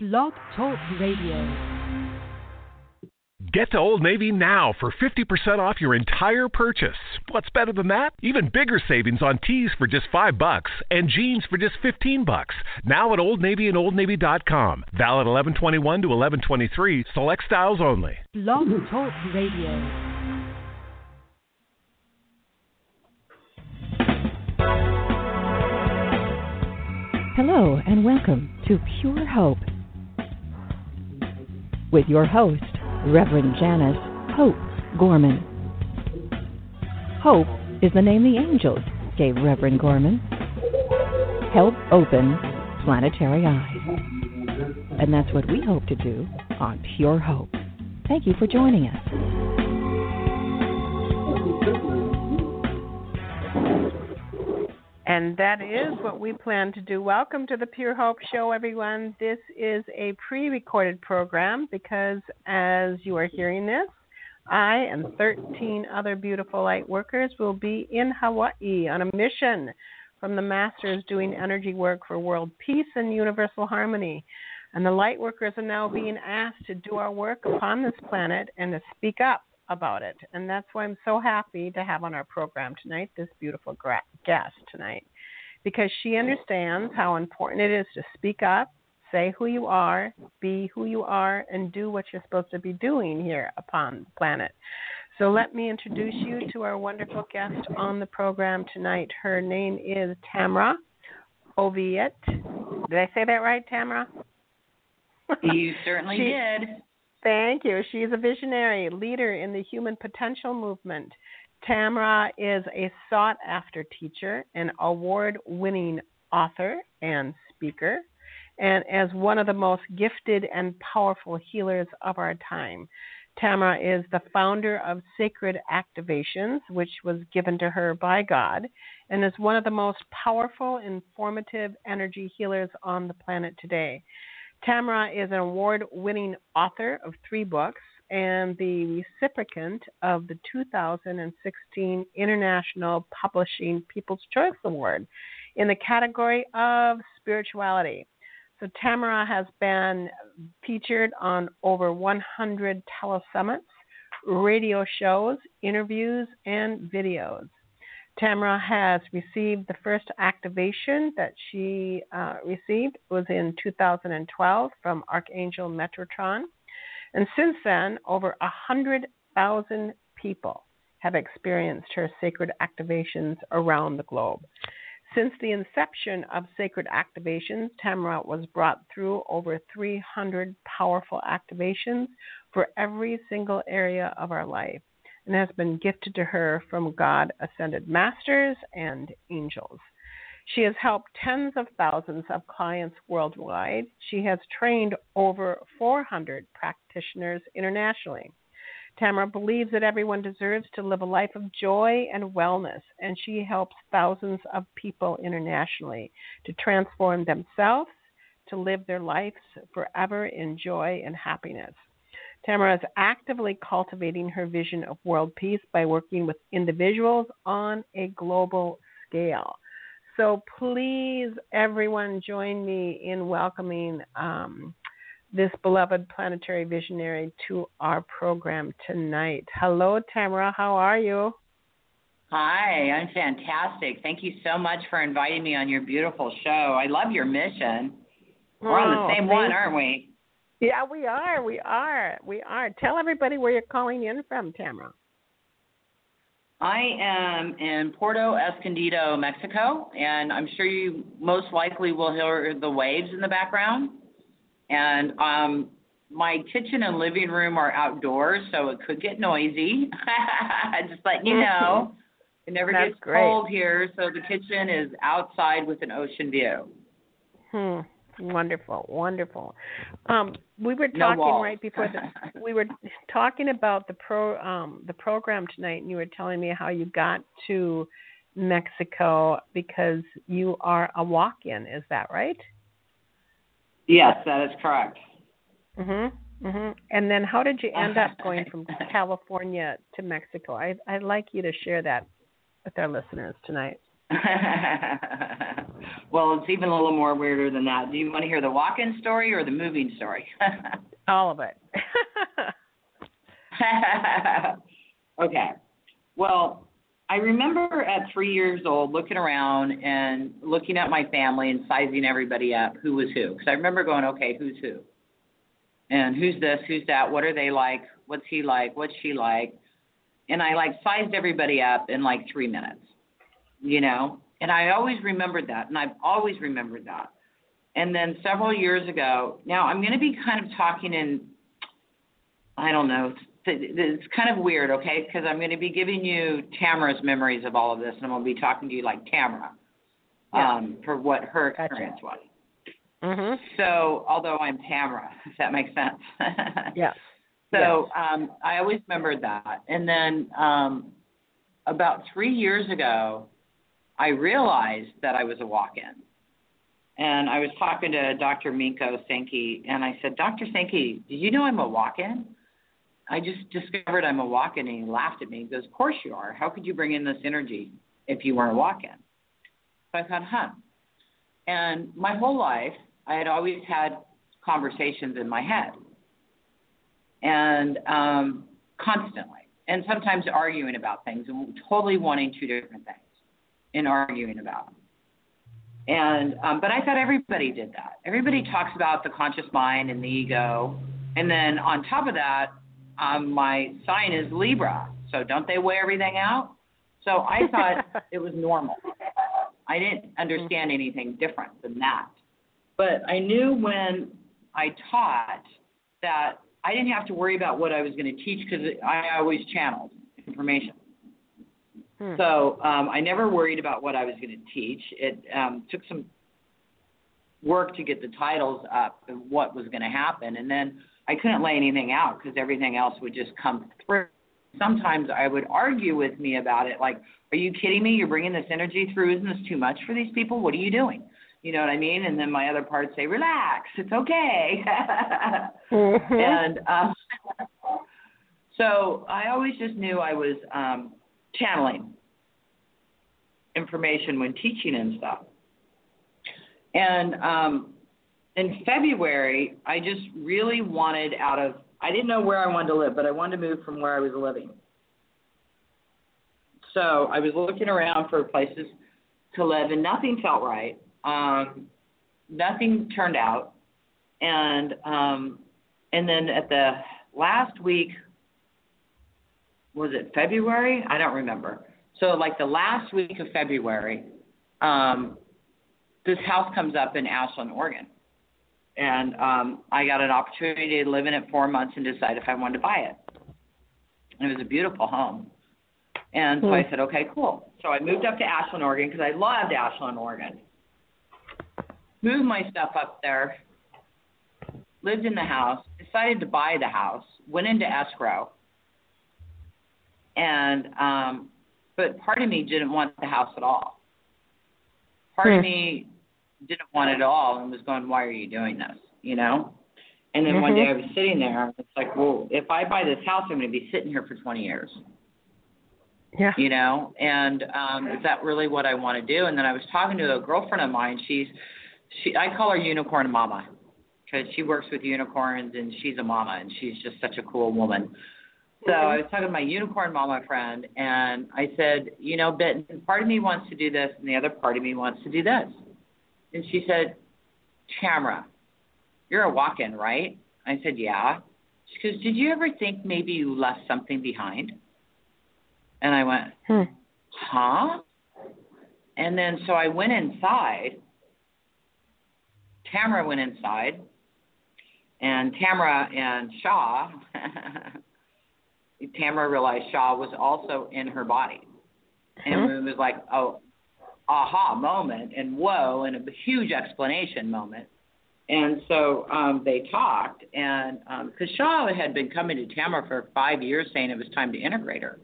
Blog Talk Radio. Get to Old Navy now for 50% off your entire purchase. What's better than that? Even bigger savings on tees for just 5 bucks and jeans for just 15 bucks. Now at Old Navy and OldNavy.com. Valid 1121 to 1123. Select styles only. Blog Talk Radio. Hello and welcome to Pure Hope with your host, Reverend Janice Hope Gorman. Hope is the name the angels gave Reverend Gorman. Help open planetary eyes. And that's what we hope to do on Pure Hope. Thank you for joining us. And that is what we plan to do. Welcome to the Pure Hope Show, everyone. This is a pre recorded program because as you are hearing this, I and 13 other beautiful light workers will be in Hawaii on a mission from the Masters doing energy work for world peace and universal harmony. And the light workers are now being asked to do our work upon this planet and to speak up about it. And that's why I'm so happy to have on our program tonight this beautiful gra- guest tonight because she understands how important it is to speak up, say who you are, be who you are, and do what you're supposed to be doing here upon the planet. So let me introduce you to our wonderful guest on the program tonight. Her name is Tamra Oviatt. Did I say that right, Tamra? You certainly she, did. Thank you. She is a visionary leader in the human potential movement. Tamra is a sought after teacher, an award winning author and speaker, and as one of the most gifted and powerful healers of our time. Tamra is the founder of Sacred Activations, which was given to her by God, and is one of the most powerful, informative energy healers on the planet today. Tamra is an award winning author of three books and the recipient of the 2016 International Publishing People's Choice Award in the category of spirituality. So, Tamara has been featured on over 100 telesummits, radio shows, interviews, and videos. Tamara has received the first activation that she uh, received was in 2012 from Archangel Metatron. And since then, over 100,000 people have experienced her sacred activations around the globe. Since the inception of sacred activations, Tamara was brought through over 300 powerful activations for every single area of our life and has been gifted to her from God ascended masters and angels. She has helped tens of thousands of clients worldwide. She has trained over 400 practitioners internationally. Tamara believes that everyone deserves to live a life of joy and wellness, and she helps thousands of people internationally to transform themselves, to live their lives forever in joy and happiness. Tamara is actively cultivating her vision of world peace by working with individuals on a global scale. So please, everyone, join me in welcoming um, this beloved planetary visionary to our program tonight. Hello, Tamara. How are you? Hi, I'm fantastic. Thank you so much for inviting me on your beautiful show. I love your mission. We're oh, on the oh, same one, aren't we? Yeah, we are. We are. We are. Tell everybody where you're calling in from, Tamara. I am in Puerto Escondido, Mexico, and I'm sure you most likely will hear the waves in the background. And um, my kitchen and living room are outdoors, so it could get noisy. Just letting you know. It never That's gets great. cold here, so the kitchen is outside with an ocean view. Hmm. Wonderful, wonderful. Um, we were talking no right before the, we were talking about the pro um, the program tonight, and you were telling me how you got to Mexico because you are a walk-in. Is that right? Yes, that is correct. Mhm. Mhm. And then, how did you end up going from California to Mexico? I I'd like you to share that with our listeners tonight. well, it's even a little more weirder than that. Do you want to hear the walk-in story or the moving story? All of it. okay. Well, I remember at three years old looking around and looking at my family and sizing everybody up who was who. Because I remember going, okay, who's who? And who's this? Who's that? What are they like? What's he like? What's she like? And I like sized everybody up in like three minutes, you know? And I always remembered that. And I've always remembered that. And then several years ago, now I'm going to be kind of talking in, I don't know, it's kind of weird, okay? Because I'm going to be giving you Tamara's memories of all of this, and I'm going to be talking to you like Tamara Yeah. um, for what her Gotcha. experience was. mhm. So, although I'm Tamara, if that makes sense. Yeah. So um, I always remembered that. And then um, about three years ago, I realized that I was a walk in. And I was talking to Dr. Minko Sankey, and I said, Dr. Sankey, do you know I'm a walk in? I just discovered I'm a walk in, and he laughed at me. He goes, Of course you are. How could you bring in this energy if you weren't a walk in? So I thought, huh. And my whole life, I had always had conversations in my head and um, constantly, and sometimes arguing about things and totally wanting two different things and arguing about. And um, but I thought everybody did that. Everybody talks about the conscious mind and the ego, and then on top of that, um, my sign is Libra. So don't they weigh everything out? So I thought it was normal. I didn't understand anything different than that. But I knew when I taught that I didn't have to worry about what I was going to teach because I always channeled information. Hmm. So um, I never worried about what I was going to teach. It um, took some work to get the titles up and what was going to happen, and then I couldn't lay anything out because everything else would just come through. Sometimes I would argue with me about it, like, "Are you kidding me? You're bringing this energy through. Isn't this too much for these people? What are you doing?" You know what I mean? And then my other part say, "Relax, it's okay." Mhm. and um, so I always just knew I was um, channeling information when teaching and stuff. And um, in February, I just really wanted out of, I didn't know where I wanted to live, but I wanted to move from where I was living. So I was looking around for places to live, and nothing felt right. Um, nothing turned out. And um, and then at the last week, was it February? I don't remember. So like the last week of February, um, this house comes up in Ashland, Oregon, and um, I got an opportunity to live in it four months and decide if I wanted to buy it. And it was a beautiful home, and so I said, okay, cool. So I moved up to Ashland, Oregon, because I loved Ashland, Oregon. Moved my stuff up there, lived in the house, decided to buy the house, went into escrow, and um, but part of me didn't want the house at all. Part of Hmm. me didn't want it at all and was going, "Why are you doing this?" You know. And then one day I was sitting there. And it's like, well, if I buy this house, I'm going to be sitting here for 20 years yeah. you know and um is that really what i want to do and then i was talking to a girlfriend of mine she's she i call her unicorn mama because she works with unicorns and she's a mama and she's just such a cool woman so i was talking to my unicorn mama friend and i said you know Benton, part of me wants to do this and the other part of me wants to do this and she said tamara you're a walk-in right i said yeah she goes did you ever think maybe you left something behind and I went, Hmm. huh? And then so I went inside. Tamara went inside, and Tamara and Shaw. Tamara realized Shaw was also in her body, and it was like, oh, aha moment, and whoa, and a huge explanation moment. And so um, they talked, and because Shaw had been coming to Tamara for five years, saying it was time to integrate her.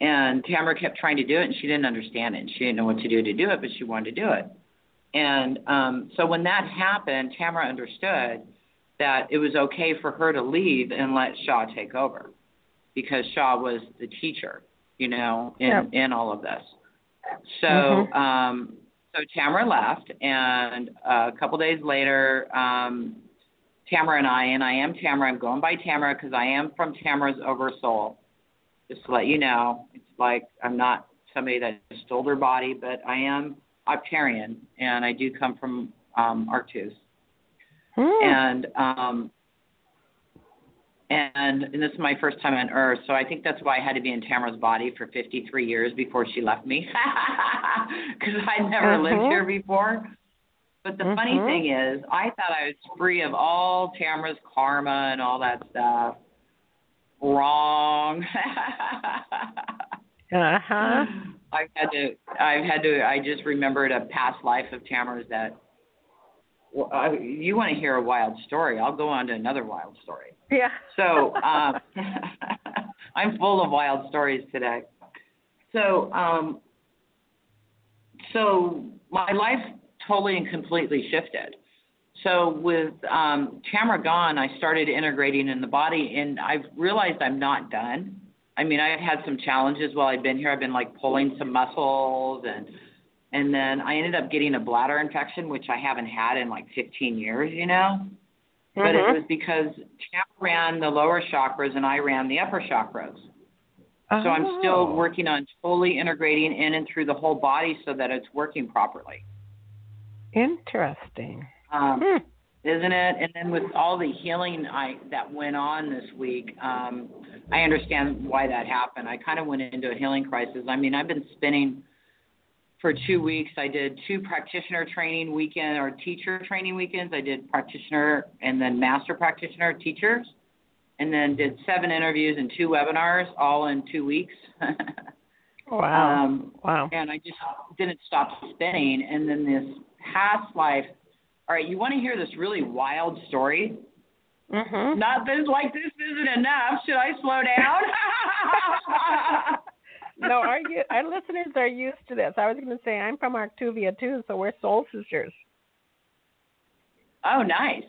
And Tamara kept trying to do it, and she didn't understand it. And she didn't know what to do to do it, but she wanted to do it. And um, so when that happened, Tamara understood that it was okay for her to leave and let Shaw take over, because Shaw was the teacher, you know, in Yep. in all of this. So, Mhm. um, so Tamara left, and a couple days later, um, Tamara and I, and I am Tamara. I'm going by Tamara because I am from Tamara's Oversoul. Just to let you know, it's like I'm not somebody that stole their body, but I am Arcturian, and I do come from um, Arcturus. Hmm. and um and, and this is my first time on earth so i think that's why i had to be in tamara's body for 53 years before she left me because i'd never lived Mhm. here before but the funny Mhm. thing is i thought i was free of all tamara's karma and all that stuff wrong Uh-huh. i've had to i've had to i just remembered a past life of tamara's that well, I, you want to hear a wild story? I'll go on to another wild story. Yeah. So um, I'm full of wild stories today. So um, so my life totally and completely shifted. So with um, Tamara gone, I started integrating in the body, and I've realized I'm not done. I mean, I've had some challenges while I've been here. I've been like pulling some muscles and and then I ended up getting a bladder infection, which I haven't had in like 15 years, you know. But it Mhm. was because Champ ran the lower chakras and I ran the upper chakras. So I'm still Oh. working on fully integrating in and through the whole body so that it's working properly. Interesting. Um, Hmm. isn't it? And then with all the healing I that went on this week, um, I understand why that happened. I kind of went into a healing crisis. I mean, I've been spinning for two weeks. I did two practitioner training weekend or teacher training weekends. I did practitioner and then master practitioner teachers, and then did seven interviews and two webinars all in two weeks. Wow. um, wow. and I just didn't stop spinning. And then this past life, all right, you want to hear this really wild story? Mm-hmm. Not this, like this isn't enough. Should I slow down? no, our our listeners are used to this. I was going to say I'm from Arctuvia too, so we're soul sisters. oh, nice.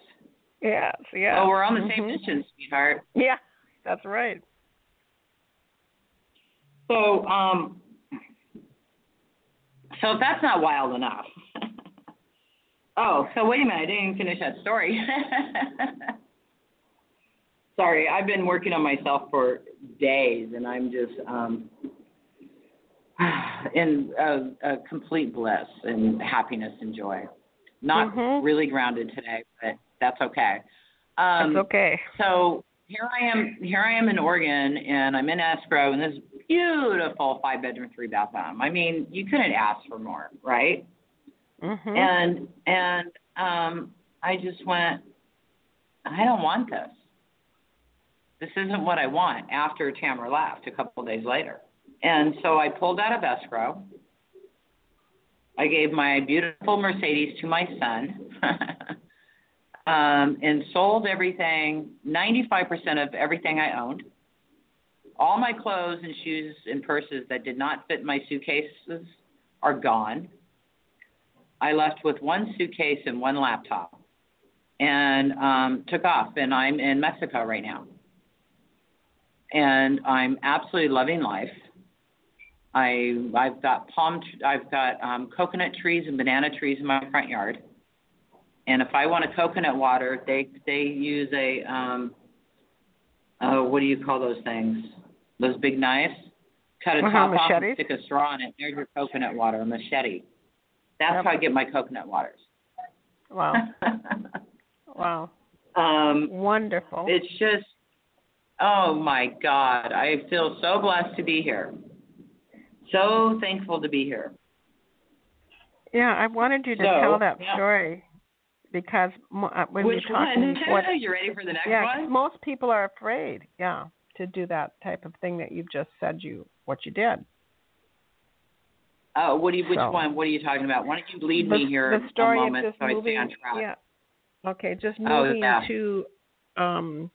Yes, yeah. Oh, we're on the same Mhm. mission, sweetheart. Yeah, that's right. So, um, so if that's not wild enough. oh, so wait a minute, I didn't even finish that story. Sorry, I've been working on myself for days, and I'm just um, in a, a complete bliss and happiness and joy. Not Mhm. really grounded today, but that's okay. Um, that's okay. so here I am. Here I am in Oregon, and I'm in escrow in this beautiful five bedroom, three bath home. I mean, you couldn't ask for more, right? Mhm. And and um, I just went. I don't want this. This isn't what I want. After Tamara left a couple of days later, and so I pulled out of escrow. I gave my beautiful Mercedes to my son. um, and sold everything, 95% of everything I owned. All my clothes and shoes and purses that did not fit my suitcases are gone. I left with one suitcase and one laptop and um, took off, and I'm in Mexico right now. And I'm absolutely loving life. I I've got palm I've got um, coconut trees and banana trees in my front yard. And if I want a coconut water, they they use a um uh what do you call those things? Those big knives. Cut a Uh-huh, top off and stick a straw in it. There's your coconut water, a machete. That's Yep. how I get my coconut waters. Wow. wow. um Wonderful. it's just oh my God. I feel so blessed to be here. So thankful to be here. yeah, I wanted you to So, tell that yeah. story because uh, when Which you're talking, one? what, you ready for the next yeah, one? most people are afraid. Yeah, to do that type of thing that you've just said you what you did. Oh, what do you? Which So- one? What are you talking about? Why don't you lead the, me here the story a moment just so I moving. stay on track? Yeah. Okay, just Oh, moving yeah. to um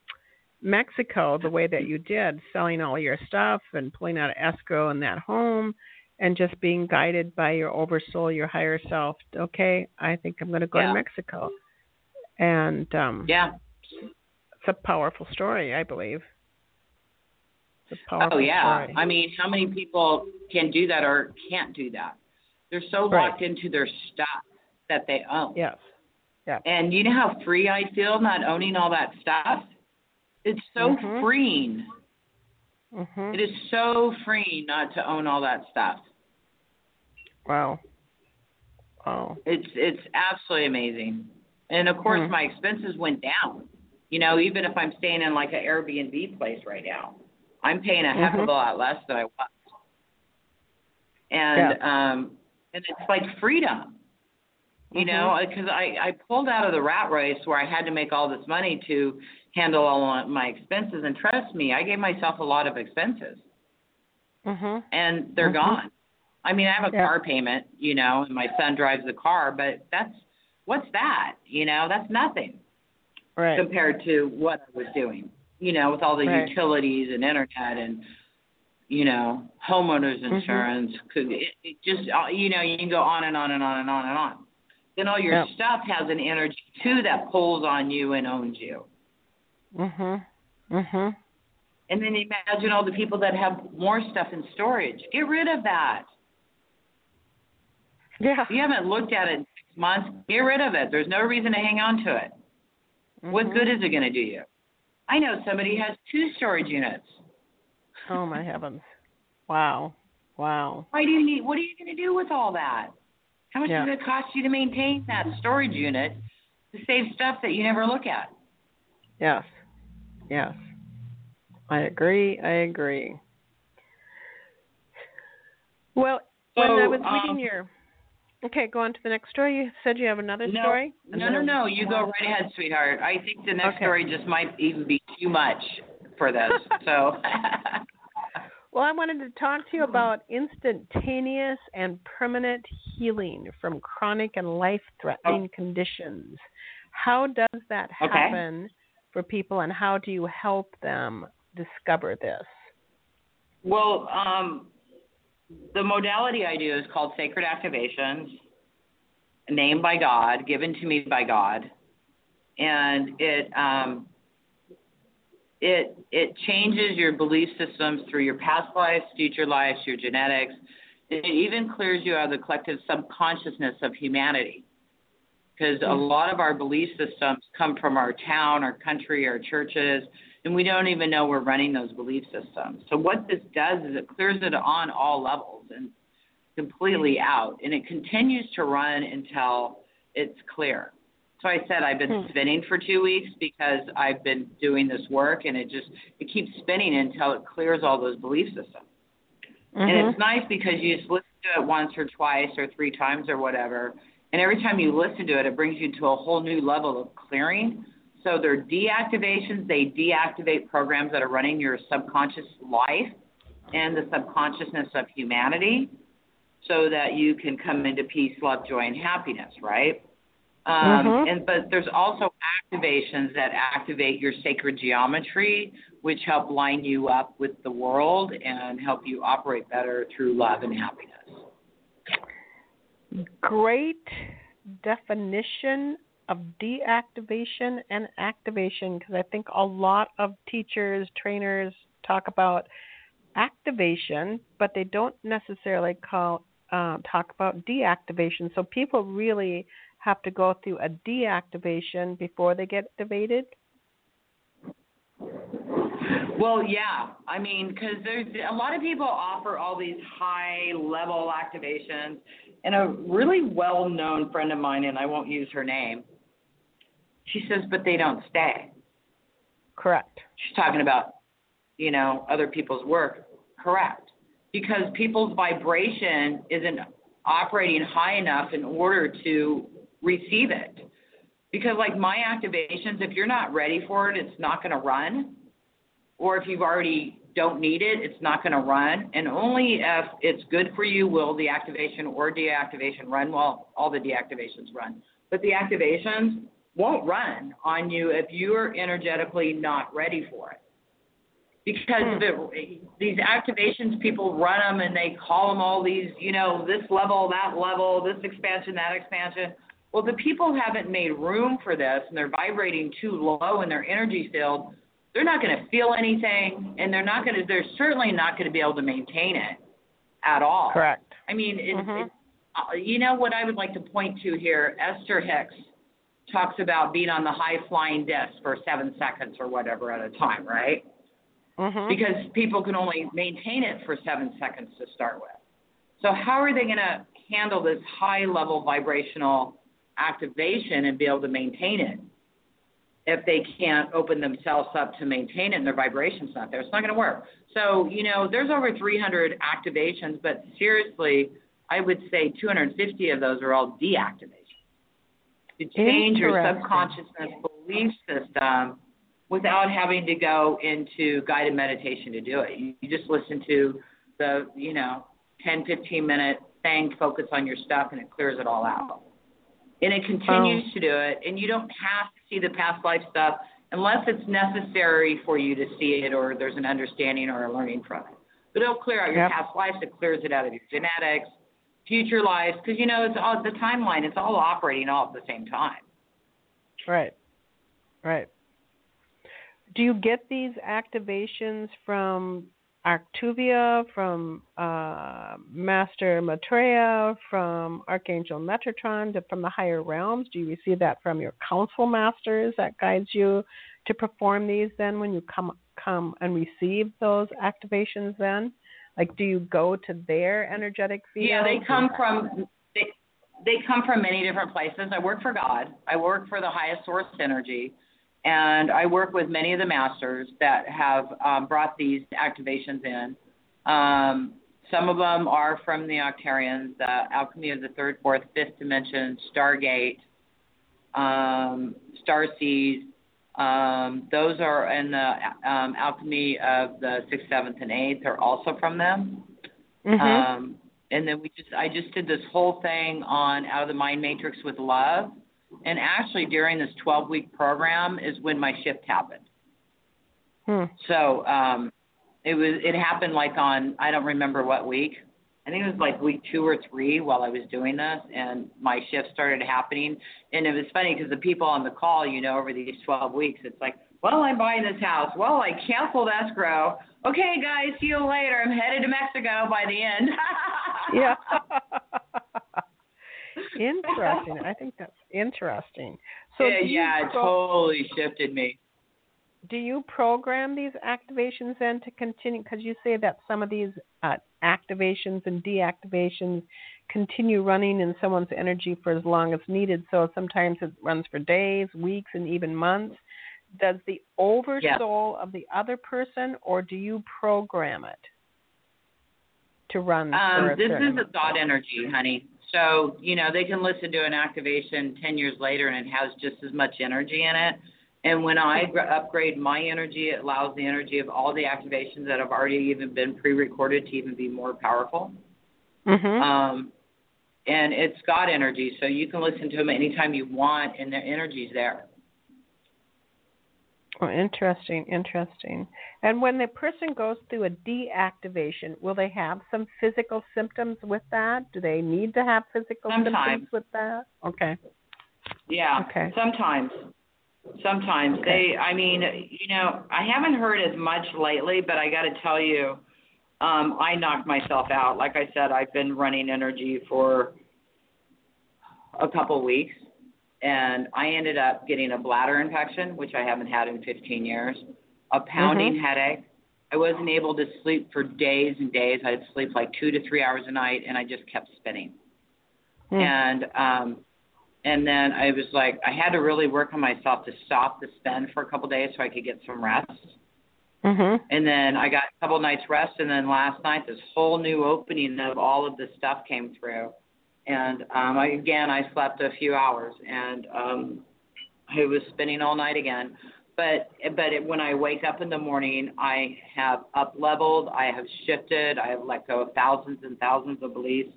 Mexico the way that you did, selling all your stuff and pulling out of escrow in that home and just being guided by your oversoul, your higher self. Okay, I think I'm going to go Yeah. to Mexico. And um Yeah. it's a powerful story, I believe. oh yeah. Story. I mean, how many people can do that or can't do that? They're so Right. locked into their stuff that they own. Yes. Yeah. And you know how free I feel not owning all that stuff? It's so Mhm. freeing. Mhm. It is so freeing not to own all that stuff. Wow. Wow. It's it's absolutely amazing. And of course Hmm. my expenses went down. You know, even if I'm staying in like an Airbnb place right now, I'm paying a heck of a lot less than I was. And um and it's like freedom. You know, because I I pulled out of the rat race where I had to make all this money to handle all my expenses and trust me, I gave myself a lot of expenses Mhm. and they're Mhm. gone. I mean, I have a Yeah. car payment, you know, and my son drives the car, but that's what's that? You know, that's nothing Right. compared to what I was doing. You know, with all the Right. utilities and internet and you know, homeowners Mhm. insurance. Cause it, it just uh, you know, you can go on and on and on and on and on. Then all your Yep. stuff has an energy too that pulls on you and owns you. Mhm. Mhm. And then imagine all the people that have more stuff in storage. Get rid of that. Yeah. If you haven't looked at it in six months, get rid of it. There's no reason to hang on to it. What Mhm. good is it going to do you? I know somebody has two storage units. Oh my heavens. Wow. Wow. Why do you need? What are you going to do with all that? How much Yeah. does it cost you to maintain that storage unit to save stuff that you never look at? Yes. Yes. I agree. I agree. Well, when I was reading um, your Okay, go on to the next story. You said you have another No, story? No, no, no. You go right ahead, sweetheart. I think the next Okay. story just might even be too much for this. So. Well, I wanted to talk to you about instantaneous and permanent healing from chronic and life threatening conditions. How does that happen? Okay. For people, and how do you help them discover this? Well, um, the modality I do is called Sacred Activations, named by God, given to me by God, and it um, it it changes your belief systems through your past lives, future lives, your genetics. It even clears you out of the collective subconsciousness of humanity. Because a lot of our belief systems come from our town, our country, our churches, and we don't even know we're running those belief systems. So what this does is it clears it on all levels and completely out, and it continues to run until it's clear. So I said I've been Hmm. spinning for two weeks because I've been doing this work, and it just it keeps spinning until it clears all those belief systems. And Mm-hmm. it's nice because you just listen to it once or twice or three times or whatever. And every time you listen to it, it brings you to a whole new level of clearing. So they're deactivations. They deactivate programs that are running your subconscious life and the subconsciousness of humanity so that you can come into peace, love, joy, and happiness, right? Um, Mhm. And but there's also activations that activate your sacred geometry, which help line you up with the world and help you operate better through love and happiness. Great definition of deactivation and activation because I think a lot of teachers, trainers talk about activation, but they don't necessarily call uh, talk about deactivation. So people really have to go through a deactivation before they get activated. Well, yeah. I mean, because there's a lot of people offer all these high level activations, and a really well known friend of mine, and I won't use her name, she says, but they don't stay. Correct. She's talking about, you know, other people's work. Correct. Because people's vibration isn't operating high enough in order to receive it. Because, like my activations, if you're not ready for it, it's not going to run. Or if you've already don't need it, it's not going to run. And only if it's good for you will the activation or deactivation run. Well, all the deactivations run, but the activations won't run on you if you're energetically not ready for it. Because hmm. of it, these activations, people run them and they call them all these, you know, this level, that level, this expansion, that expansion. Well, the people haven't made room for this and they're vibrating too low in their energy field. They're not going to feel anything, and they're not going to. They're certainly not going to be able to maintain it at all. Correct. I mean, it, Mhm. it, uh, you know what I would like to point to here. Esther Hicks talks about being on the high flying disc for seven seconds or whatever at a time, right? Mhm. Because people can only maintain it for seven seconds to start with. So how are they going to handle this high level vibrational activation and be able to maintain it if they can't open themselves up to maintain it and their vibration's not there? It's not going to work. So, you know, there's over 300 activations, but seriously, I would say 250 of those are all deactivations. To change your subconsciousness belief system without having to go into guided meditation to do it. You, you just listen to the, you know, 10, 15 minute thing, focus on your stuff, and it clears it all out. And it continues oh. to do it, and you don't have see the past life stuff unless it's necessary for you to see it or there's an understanding or a learning from it. But it'll clear out your Yep. past lives, it clears it out of your genetics, future lives, because you know it's all the timeline, it's all operating all at the same time. Right. Right. Do you get these activations from Arctuvia, from uh, Master Maitreya, from Archangel Metatron, to- from the higher realms? Do you receive that from your council masters that guides you to perform these then when you come come and receive those activations then? Like do you go to their energetic field? Yeah, they come from they they come from many different places. I work for God. I work for the highest source energy, and I work with many of the masters that have um, brought these activations in. Um, some of them are from the Arcturians, the alchemy of the third, fourth, fifth dimension, Stargate, um, Starseed. Um, those are in the um, alchemy of the sixth, seventh, and eighth. Are also from them. Mhm. Um, and then we just I just did this whole thing on out of the mind matrix with love. And actually during this 12 week program is when my shift happened. Hmm. So um it was it happened like on I don't remember what week. I think it was like week 2 or 3 while I was doing this and my shift started happening and it was funny because the people on the call, you know, over these 12 weeks it's like, "Well, I'm buying this house. Well, I canceled escrow. Okay, guys, see you later. I'm headed to Mexico by the end." yeah. interesting. I think that's interesting. So yeah, yeah, it totally shifted me. do you program these activations then to continue? Because you say that some of these uh, activations and deactivations continue running in someone's energy for as long as needed. So sometimes it runs for days, weeks, and even months. Does the oversoul of the other person, or do you program it to run Um, this is a thought energy, honey. So, you know, they can listen to an activation 10 years later and it has just as much energy in it. And when I gr- upgrade my energy, it allows the energy of all the activations that have already even been pre recorded to even be more powerful. Mhm. Um, and it's God energy, so you can listen to them anytime you want, and their energy's there. Oh, interesting, interesting. And when the person goes through a deactivation, will they have some physical symptoms with that? Do they need to have physical Sometimes. symptoms with that? Okay. Yeah. Okay. Sometimes. Sometimes Okay. they I mean, you know, I haven't heard as much lately, but I got to tell you um I knocked myself out. Like I said, I've been running energy for a couple weeks and I ended up getting a bladder infection, which I haven't had in 15 years, a pounding Mhm. headache. I wasn't able to sleep for days and days. I'd sleep like 2 to 3 hours a night and I just kept spinning Hmm. and um and then I was like I had to really work on myself to stop the spend for a couple days so I could get some rest. Mhm. And then I got a couple nights rest and then last night this whole new opening of all of this stuff came through. And um I again I slept a few hours and um I was spinning all night again. But but it, when I wake up in the morning, I have up leveled, I have shifted, I have let go of thousands and thousands of beliefs.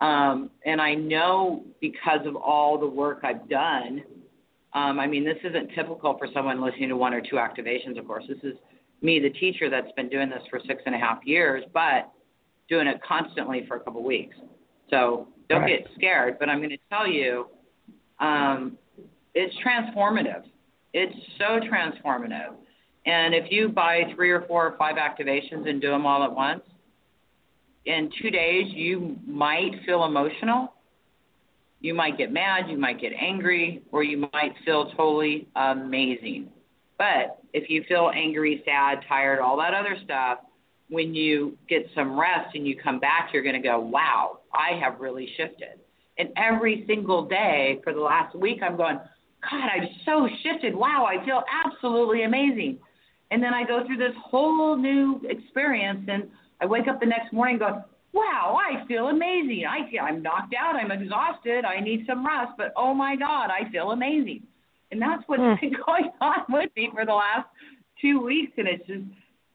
Um, and I know because of all the work I've done, um, I mean, this isn't typical for someone listening to one or two activations, of course. This is me, the teacher, that's been doing this for six and a half years, but doing it constantly for a couple of weeks. So don't Right. get scared, but I'm going to tell you, um, it's transformative. It's so transformative. And if you buy three or four or five activations and do them all at once, in two days you might feel emotional. You might get mad, you might get angry, or you might feel totally amazing. But if you feel angry, sad, tired, all that other stuff, when you get some rest and you come back, you're going to go, wow, I have really shifted. And every single day for the last week, I'm going, God, I've so shifted. Wow, I feel absolutely amazing. And then I go through this whole new experience, and I wake up the next morning and go, wow, I feel amazing. I feel I'm knocked out. I'm exhausted. I need some rest, but oh my God, I feel amazing. And that's what's mm. been going on with me for the last two weeks. And it's just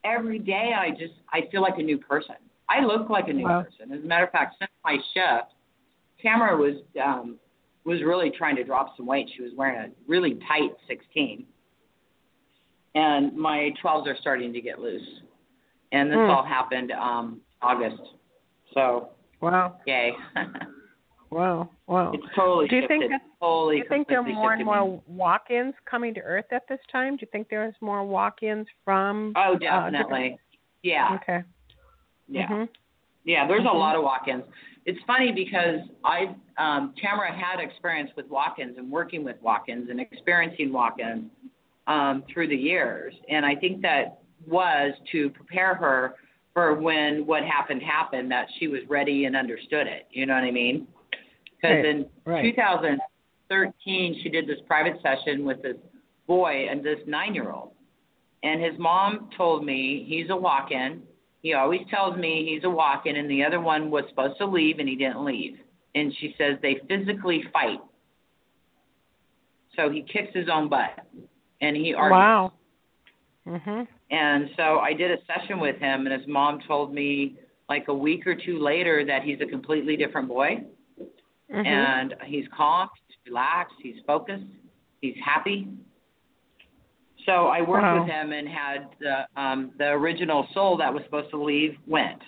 every day I just I feel like a new person. I look like a new wow. person. As a matter of fact, since my shift, Tamara was um was really trying to drop some weight. She was wearing a really tight 16. And my 12s are starting to get loose. And this mm. all happened um August. So, wow. Yay. wow. Wow. It's totally Do you shifted. think that, totally, do you think there are more and more me. walk-ins coming to Earth at this time? Do you think there's more walk-ins from? Oh, definitely. Uh, yeah. Okay. Yeah. Mm-hmm. Yeah, there's mm-hmm. a lot of walk-ins. It's funny because I, um, Tamara had experience with walk-ins and working with walk-ins and experiencing walk-ins um, through the years, and I think that was to prepare her for when what happened happened that she was ready and understood it. You know what I mean? Because right. in right. 2013, she did this private session with this boy and this nine year old. And his mom told me he's a walk in. He always tells me he's a walk in, and the other one was supposed to leave and he didn't leave. And she says they physically fight. So he kicks his own butt and he argues. Wow. Mhm. And so I did a session with him, and his mom told me like a week or two later that he's a completely different boy. Mm-hmm. And he's calm, he's relaxed, he's focused, he's happy. So I worked wow. with him and had the um, the original soul that was supposed to leave went,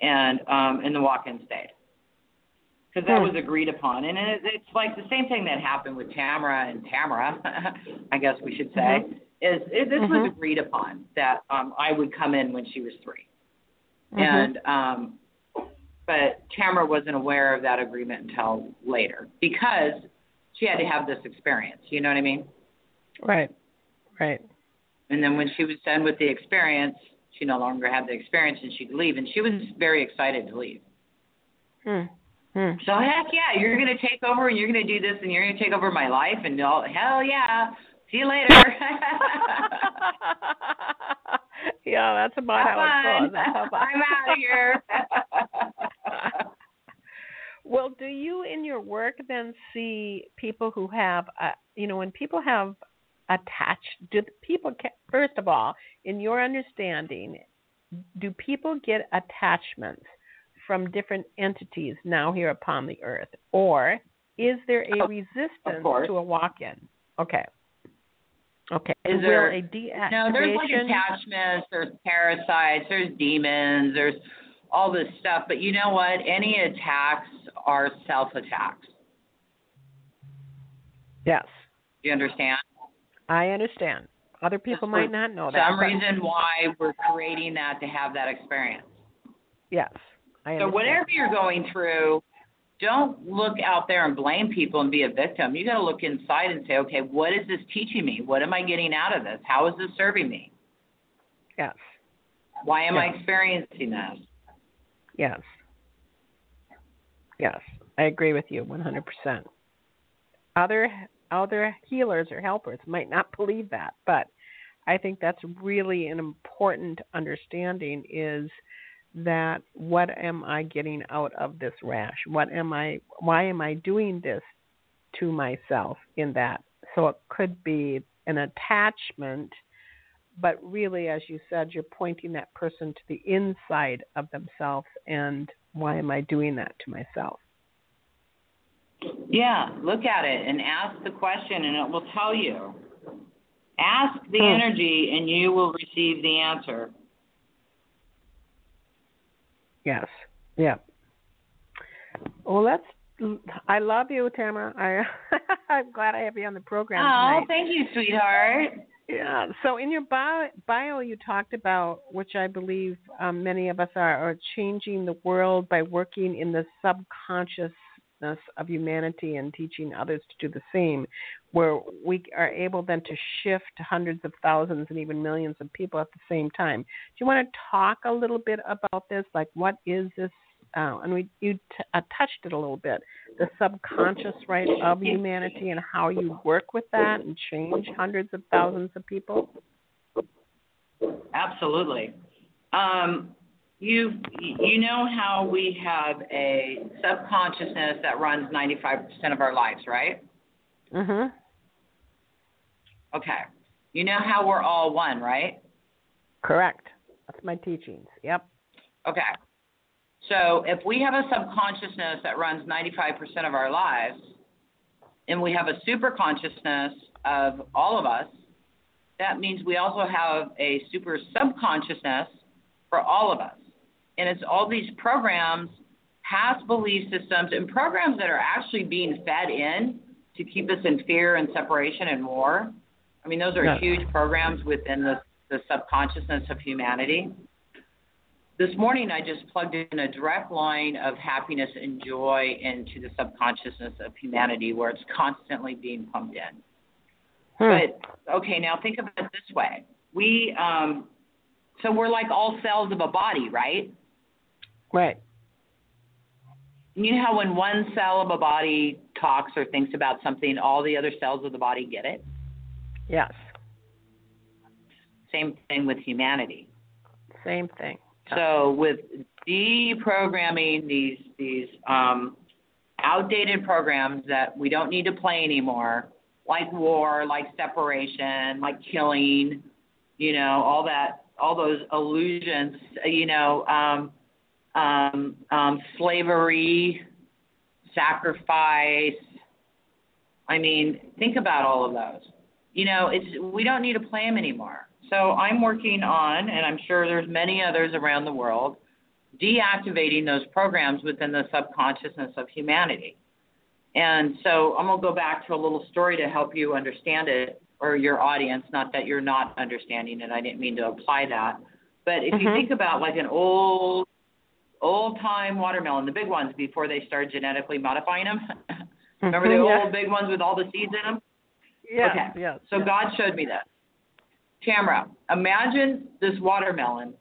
and um, and the walk-in stayed because that hmm. was agreed upon. And it, it's like the same thing that happened with Tamara and Tamara, I guess we should say. Mm-hmm is it, this mm-hmm. was agreed upon that um, I would come in when she was 3 mm-hmm. and um, but Tamara wasn't aware of that agreement until later because she had to have this experience. You know what I mean? Right. Right. And then when she was done with the experience, she no longer had the experience and she could leave. And she was very excited to leave. Hmm. Hmm. So heck yeah, you're gonna take over and you're gonna do this and you're gonna take over my life and all hell yeah. See you later. yeah, that's about Have how it goes. I'm out of here. well, do you in your work then see people who have, uh, you know, when people have attached, do people, first of all, in your understanding, do people get attachments from different entities now here upon the earth? Or is there a oh, resistance to a walk in? Okay. Okay. Is there a deactivation? No, there's like attachments, there's parasites, there's demons, there's all this stuff. But you know what? Any attacks are self attacks. Yes. Do you understand? I understand. Other people Just might not know that. Some reason why we're creating that to have that experience. Yes. I understand. so whatever you're going through, don't look out there and blame people and be a victim. You got to look inside and say, okay, what is this teaching me? What am I getting out of this? How is this serving me? Yes. Why am yes. I experiencing this? Yes. Yes, I agree with you 100%. Other other healers or helpers might not believe that, but I think that's really an important understanding is that what am I getting out of this rash? What am I why am I doing this to myself in that? So it could be an attachment, but really as you said, you're pointing that person to the inside of themselves and why am I doing that to myself? Yeah, look at it and ask the question and it will tell you. Ask the hmm. energy and you will receive the answer. Yes. Yeah. Well, that's. I love you, Tamara. I I'm glad I have you on the program Oh, tonight. thank you, sweetheart. Yeah. So in your bio, bio you talked about, which I believe um, many of us are, are changing the world by working in the subconsciousness of humanity and teaching others to do the same, where we are able then to shift hundreds of thousands and even millions of people at the same time. Do you want to talk a little bit about this? Like, what is this uh, and we you t- uh, touched it a little bit, the subconscious right of humanity and how you work with that and change hundreds of thousands of people. Absolutely. Um, you you know how we have a subconsciousness that runs 95% of our lives, right? Mhm. Okay. You know how we're all one, right? Correct. That's my teachings. Yep. Okay. So if we have a subconsciousness that runs 95% of our lives, and we have a super consciousness of all of us, that means we also have a super subconsciousness for all of us. And it's all these programs, past belief systems, and programs that are actually being fed in to keep us in fear and separation and war. I mean, those are yeah. huge programs within the, the subconsciousness of humanity. This morning, I just plugged in a direct line of happiness and joy into the subconsciousness of humanity where it's constantly being pumped in. Hmm. But okay, now think of it this way: we, um, so we're like all cells of a body, right? Right. You know how when one cell of a body talks or thinks about something, all the other cells of the body get it? Yes. Same thing with humanity. Same thing. So with deprogramming these these um, outdated programs that we don't need to play anymore, like war, like separation, like killing, you know, all that, all those illusions, you know, um, um, um, slavery, sacrifice. I mean, think about all of those. You know, it's we don't need play them anymore. So I'm working on, and I'm sure there's many others around the world, deactivating those programs within the subconsciousness of humanity. And so I'm going to go back to a little story to help you understand it, or your audience, not that you're not understanding it. I didn't mean to apply that. But if mm-hmm. you think about like an old, old time watermelon, the big ones before they started genetically modifying them. Remember the mm-hmm, old big ones with all the seeds in them? Yeah. Okay. Yeah. So God showed me that. Tamara, imagine this watermelon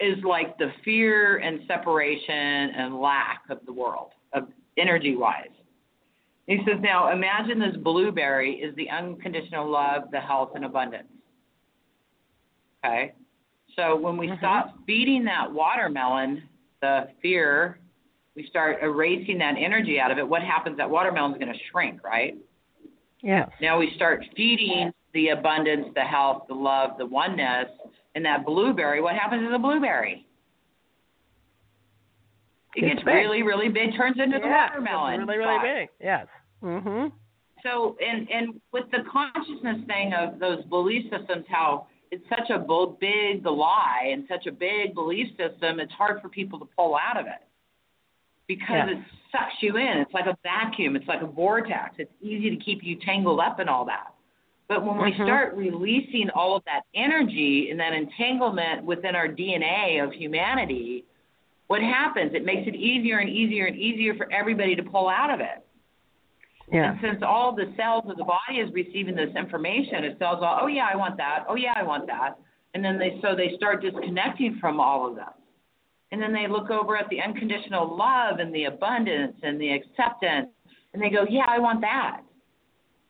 is like the fear and separation and lack of the world, of energy wise. He says, now imagine this blueberry is the unconditional love, the health, and abundance. Okay? So when we mm-hmm. stop feeding that watermelon the fear, we start erasing that energy out of it, what happens? That watermelon's going to shrink, right? Yeah. Now we start feeding the abundance, the health, the love, the oneness and that blueberry, what happens to the blueberry? It gets, gets really, really big, turns into the watermelon. really, really big. Yes. Mhm. So, and and with the consciousness thing of those belief systems, how it's such a big lie and such a big belief system, it's hard for people to pull out of it because it sucks you in. It's like a vacuum. It's like a vortex. It's easy to keep you tangled up in all that. But when we mm-hmm. start releasing all of that energy and that entanglement within our DNA of humanity, what happens? It makes it easier and easier and easier for everybody to pull out of it. Yeah. And since all the cells of the body is receiving this information, it tells all, oh yeah, I want that. Oh yeah, I want that. And then they so they start disconnecting from all of that. And then they look over at the unconditional love and the abundance and the acceptance and they go, yeah, I want that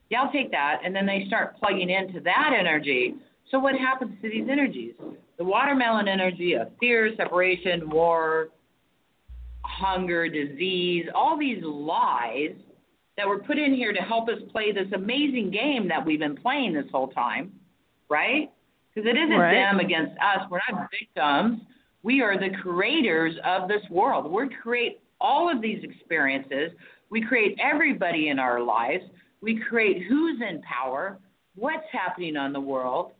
yeah, I'll take that. And then they start plugging into that energy. So what happens to these energies? The watermelon energy of fear, separation, war, hunger, disease, all these lies that were put in here to help us play this amazing game that we've been playing this whole time, right? Because it isn't right. them against us. We're not victims. We are the creators of this world. We create all of these experiences. We create everybody in our lives. We create who's in power, what's happening on the world.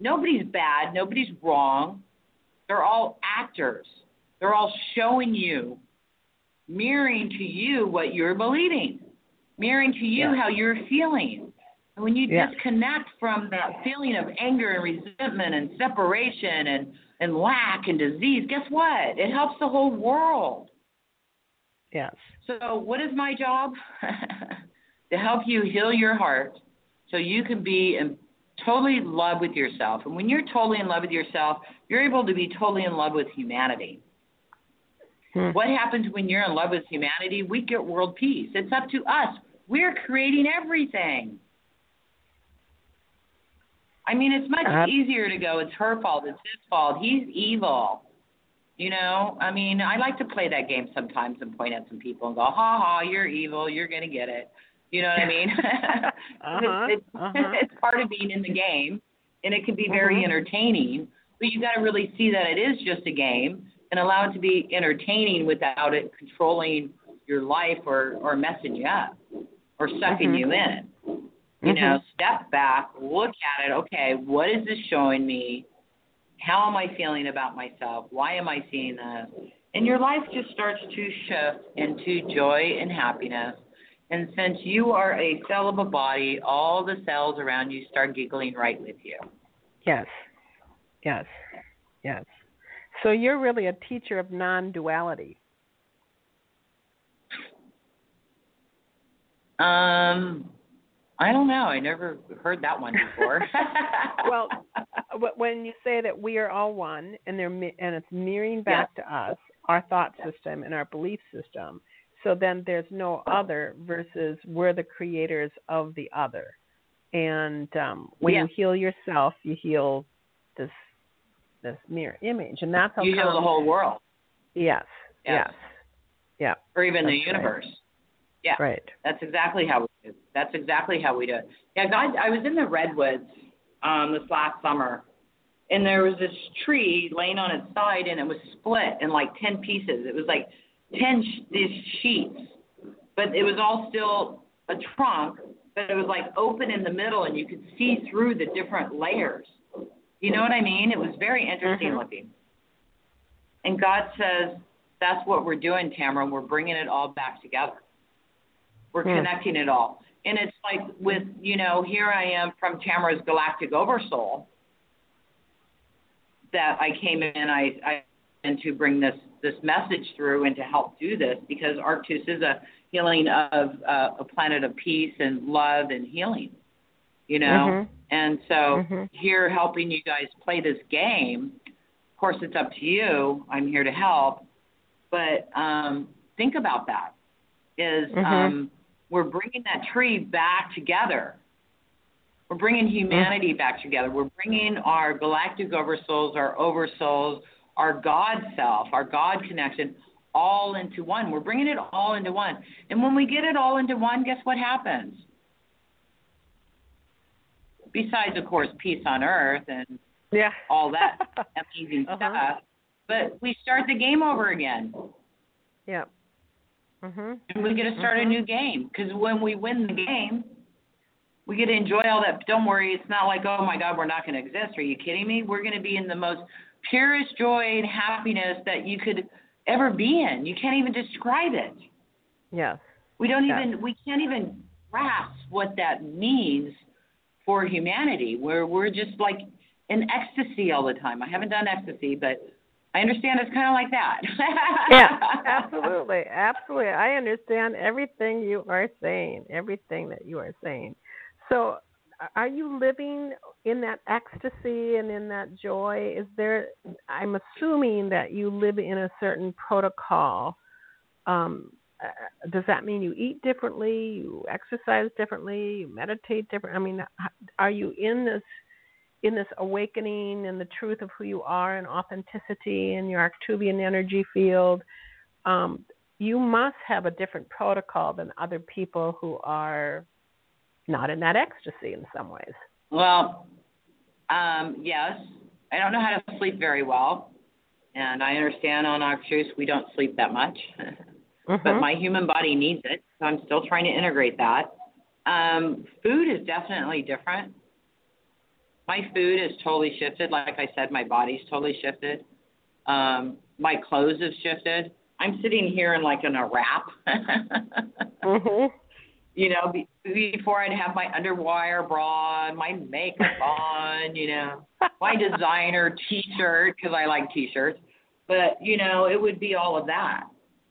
Nobody's bad, nobody's wrong. They're all actors. They're all showing you, mirroring to you what you're believing, mirroring to you yeah. how you're feeling. And when you Yeah. disconnect from that feeling of anger and resentment and separation and, and lack and disease, guess what? It helps the whole world. Yes. So, what is my job? to help you heal your heart so you can be in totally in love with yourself. And when you're totally in love with yourself, you're able to be totally in love with humanity. Hmm. What happens when you're in love with humanity? We get world peace. It's up to us. We're creating everything. I mean, it's much Uh, easier to go, it's her fault, it's his fault, he's evil. You know, I mean, I like to play that game sometimes and point at some people and go, ha ha, you're evil, you're going to get it. You know what I mean? Uh-huh, it's, uh-huh. it's part of being in the game, and it can be very Mhm. entertaining, but you got to really see that it is just a game and allow it to be entertaining without it controlling your life or, or messing you up or sucking Mhm. you in. You know, Mhm. step back, look at it. Okay, what is this showing me? How am I feeling about myself? Why am I seeing this? And your life just starts to shift into joy and happiness. And since you are a cell of a body, all the cells around you start giggling right with you. Yes. Yes. Yes. So you're really a teacher of non-duality. Um, I don't know. I never heard that one before. Well, when you say that we are all one and they're and it's mirroring back to us our thought system and our belief system so then there's no other versus we're the creators of the other and um when Yeah. you heal yourself you heal this this mirror image and that's how you heal the whole world, yes Yes. yes yeah or even the universe. right. Yeah. right That's exactly how we do. That's exactly how we do it. Yeah, guys, I was in the redwoods um, this last summer, and there was this tree laying on its side, and it was split in like ten pieces. It was like ten sh- these sheets, but it was all still a trunk, but it was like open in the middle, and you could see through the different layers. You know what I mean? It was very interesting Mhm. looking. And God says, that's what we're doing, Tamara. We're bringing it all back together. We're Hmm. connecting it all. And it's like with, you know, here I am from Tamara's Galactic Oversoul that I came in, I, I and to bring this this message through and to help do this because Arcturus is a healing of uh, a planet of peace and love and healing, you know. Mhm. And so Mhm. here helping you guys play this game. Of course, it's up to you. I'm here to help, but um, think about that. Is Mhm. um, we're bringing that tree back together. We're bringing humanity back together. We're bringing our galactic oversouls, our oversouls, our God self, our God connection, all into one. We're bringing it all into one. And when we get it all into one, guess what happens? Besides, of course, peace on earth and yeah all that amazing Uh-huh. stuff. But we start the game over again. yeah mhm And we get to start Mhm. a new game because when we win the game, we get to enjoy all that. Don't worry, it's not like, oh my God, we're not going to exist. Are you kidding me? We're going to be in the most purest joy and happiness that you could ever be in. You can't even describe it. yes We don't even, we can't even grasp what that means for humanity. Where we're just like in ecstasy all the time. I haven't done ecstasy, but I understand it's kind of like that. yeah, absolutely, absolutely. I understand everything you are saying, everything that you are saying. So, are you living in that ecstasy and in that joy? Is there? I'm assuming that you live in a certain protocol. Um, uh, does that mean you eat differently, you exercise differently, you meditate different? I mean, are you in this in this awakening and the truth of who you are and authenticity in your Arcturian energy field? Um, you must have a different protocol than other people who are not in that ecstasy in some ways. Well, um, yes. I don't know how to sleep very well. And I understand on truth we don't sleep that much. but Mhm. my human body needs it. So I'm still trying to integrate that. Um, food is definitely different. My food is totally shifted. Like I said, my body's totally shifted. Um, my clothes have shifted. I'm sitting here in like in a wrap. Mhm. you know, be, before I'd have my underwire bra, my makeup on, you know, my designer T-shirt because I like T-shirts. But you know, it would be all of that.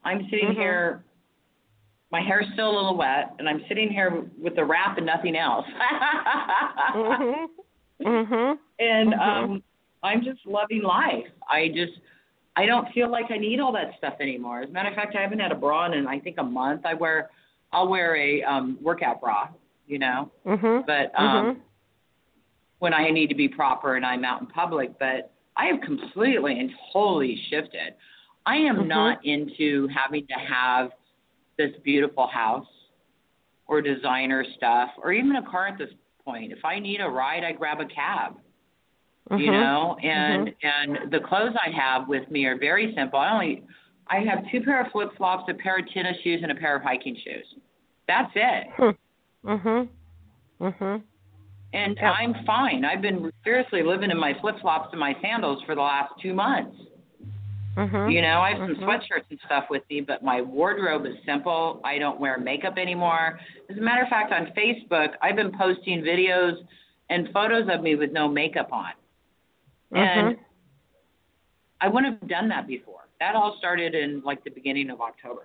I'm sitting Mhm. here, my hair's still a little wet, and I'm sitting here with the wrap and nothing else. Mhm. Mhm. and Mhm. um I'm just loving life. I just I don't feel like I need all that stuff anymore. As a matter of fact, I haven't had a bra in I think a month. I wear I'll wear a um workout bra, you know, Mhm. but um Mhm. when I need to be proper and I'm out in public, but I have completely and totally shifted. I am Mhm. not into having to have this beautiful house or designer stuff or even a car at this point. If I need a ride, I grab a cab you Mhm. know and and the clothes i have with me are very simple i only i have two pair of flip flops a pair of tennis shoes and a pair of hiking shoes that's it Mhm. Mhm. and Yeah. i'm fine i've been seriously living in my flip flops and my sandals for the last two months Mhm. you know i have some Mhm. sweatshirts and stuff with me but my wardrobe is simple i don't wear makeup anymore as a matter of fact on facebook i've been posting videos and photos of me with no makeup on And Mhm. I wouldn't have done that before. That all started in like the beginning of October.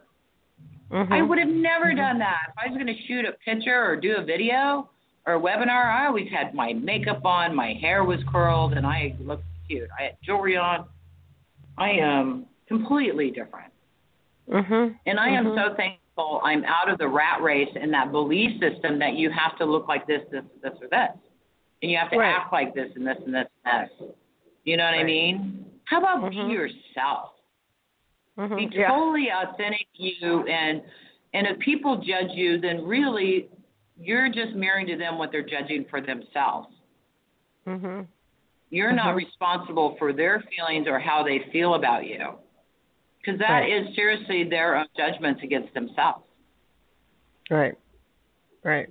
Mhm. I would have never Mhm. done that. If I was going to shoot a picture or do a video or a webinar, I always had my makeup on, my hair was curled, and I looked cute. I had jewelry on. I am completely different. Mhm. And I am Mhm. so thankful I'm out of the rat race and that belief system that you have to look like this, this, this, or this. And you have to Right. act like this and this and this and this. You know what I mean? How about Mhm. be yourself? Be Yeah. totally authentic you and and if people judge you then really you're just mirroring to them what they're judging for themselves. Mhm. You're not Mhm. responsible for their feelings or how they feel about you. Because that Right. is seriously their own judgments against themselves. Right. Right.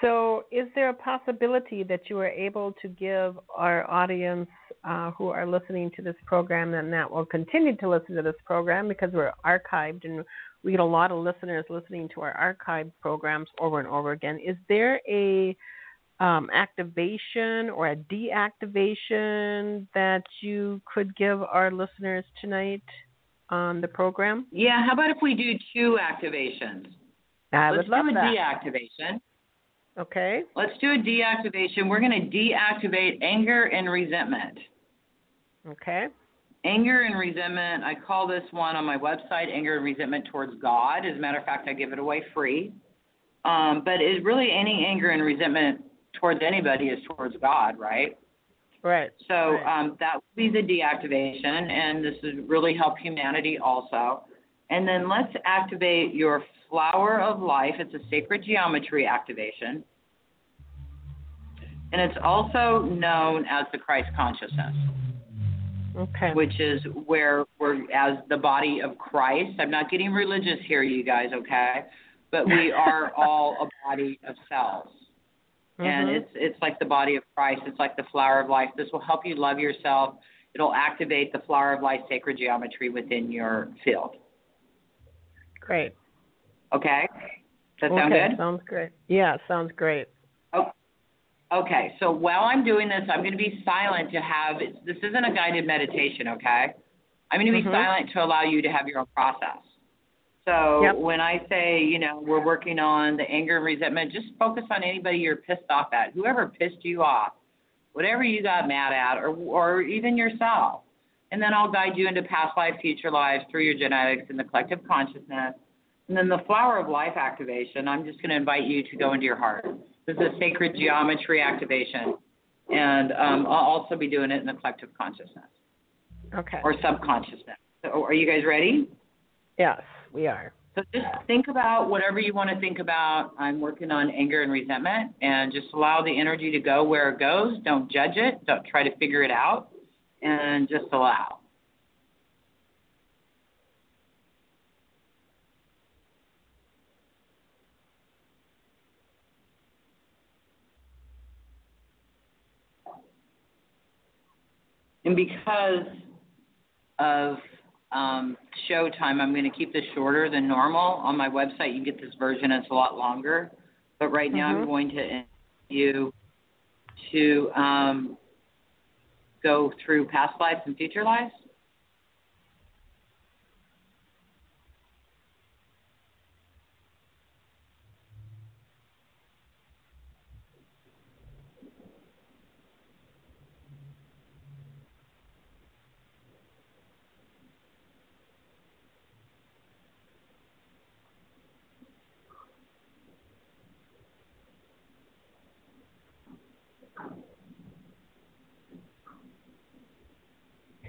So, is there a possibility that you are able to give our audience uh, who are listening to this program and that will continue to listen to this program because we're archived and we get a lot of listeners listening to our archived programs over and over again? Is there a um, activation or a deactivation that you could give our listeners tonight on the program? Yeah, how about if we do two activations? I Let's would love do a that. deactivation. Okay. Let's do a deactivation. We're going to deactivate anger and resentment. Okay. Anger and resentment, I call this one on my website Anger and Resentment Towards God. As a matter of fact, I give it away free. Um, but it's really any anger and resentment towards anybody is towards God, right? Right. So Right. um, that would be the deactivation, and this would really help humanity also. And then let's activate your flower of life. It's a sacred geometry activation. And it's also known as the Christ consciousness, Okay. which is where we're as the body of Christ. I'm not getting religious here, you guys, okay? But we are all a body of cells. And Mhm. it's it's like the body of Christ. It's like the flower of life. This will help you love yourself. It'll activate the flower of life sacred geometry within your field. great. Okay? Does that sound okay. good? Sounds great. Yeah, sounds great. Oh, okay. So while I'm doing this, I'm going to be silent to have. This isn't a guided meditation. Okay? I'm going to be Mhm. silent to allow you to have your own process. So Yep. when I say, you know, we're working on the anger and resentment, just focus on anybody you're pissed off at, whoever pissed you off, whatever you got mad at, or or even yourself. And then I'll guide you into past life, future lives through your genetics and the collective consciousness. And then the flower of life activation, I'm just going to invite you to go into your heart. This is a sacred geometry activation. And um, I'll also be doing it in the collective consciousness Okay. or subconsciousness. So are you guys ready? yes, we are. So just think about whatever you want to think about. I'm working on anger and resentment, and just allow the energy to go where it goes. Don't judge it. Don't try to figure it out, and just allow. And because of um, show time, I'm going to keep this shorter than normal. On my website, you get this version; it's a lot longer. But right now, Mhm. I'm going to invite you to um, go through past lives and future lives.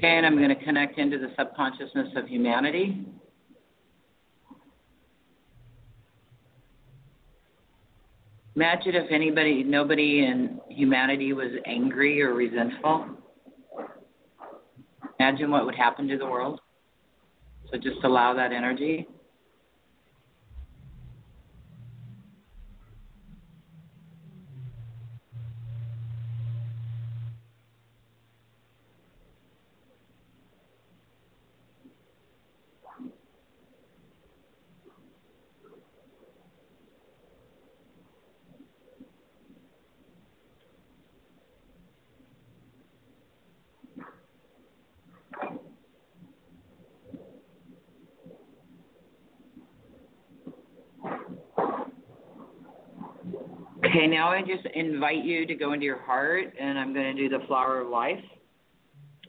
And I'm going to connect into the subconsciousness of humanity. Imagine if anybody, nobody in humanity was angry or resentful. Imagine what would happen to the world. So just allow that energy. Okay, now I just invite you to go into your heart, and I'm going to do the flower of life.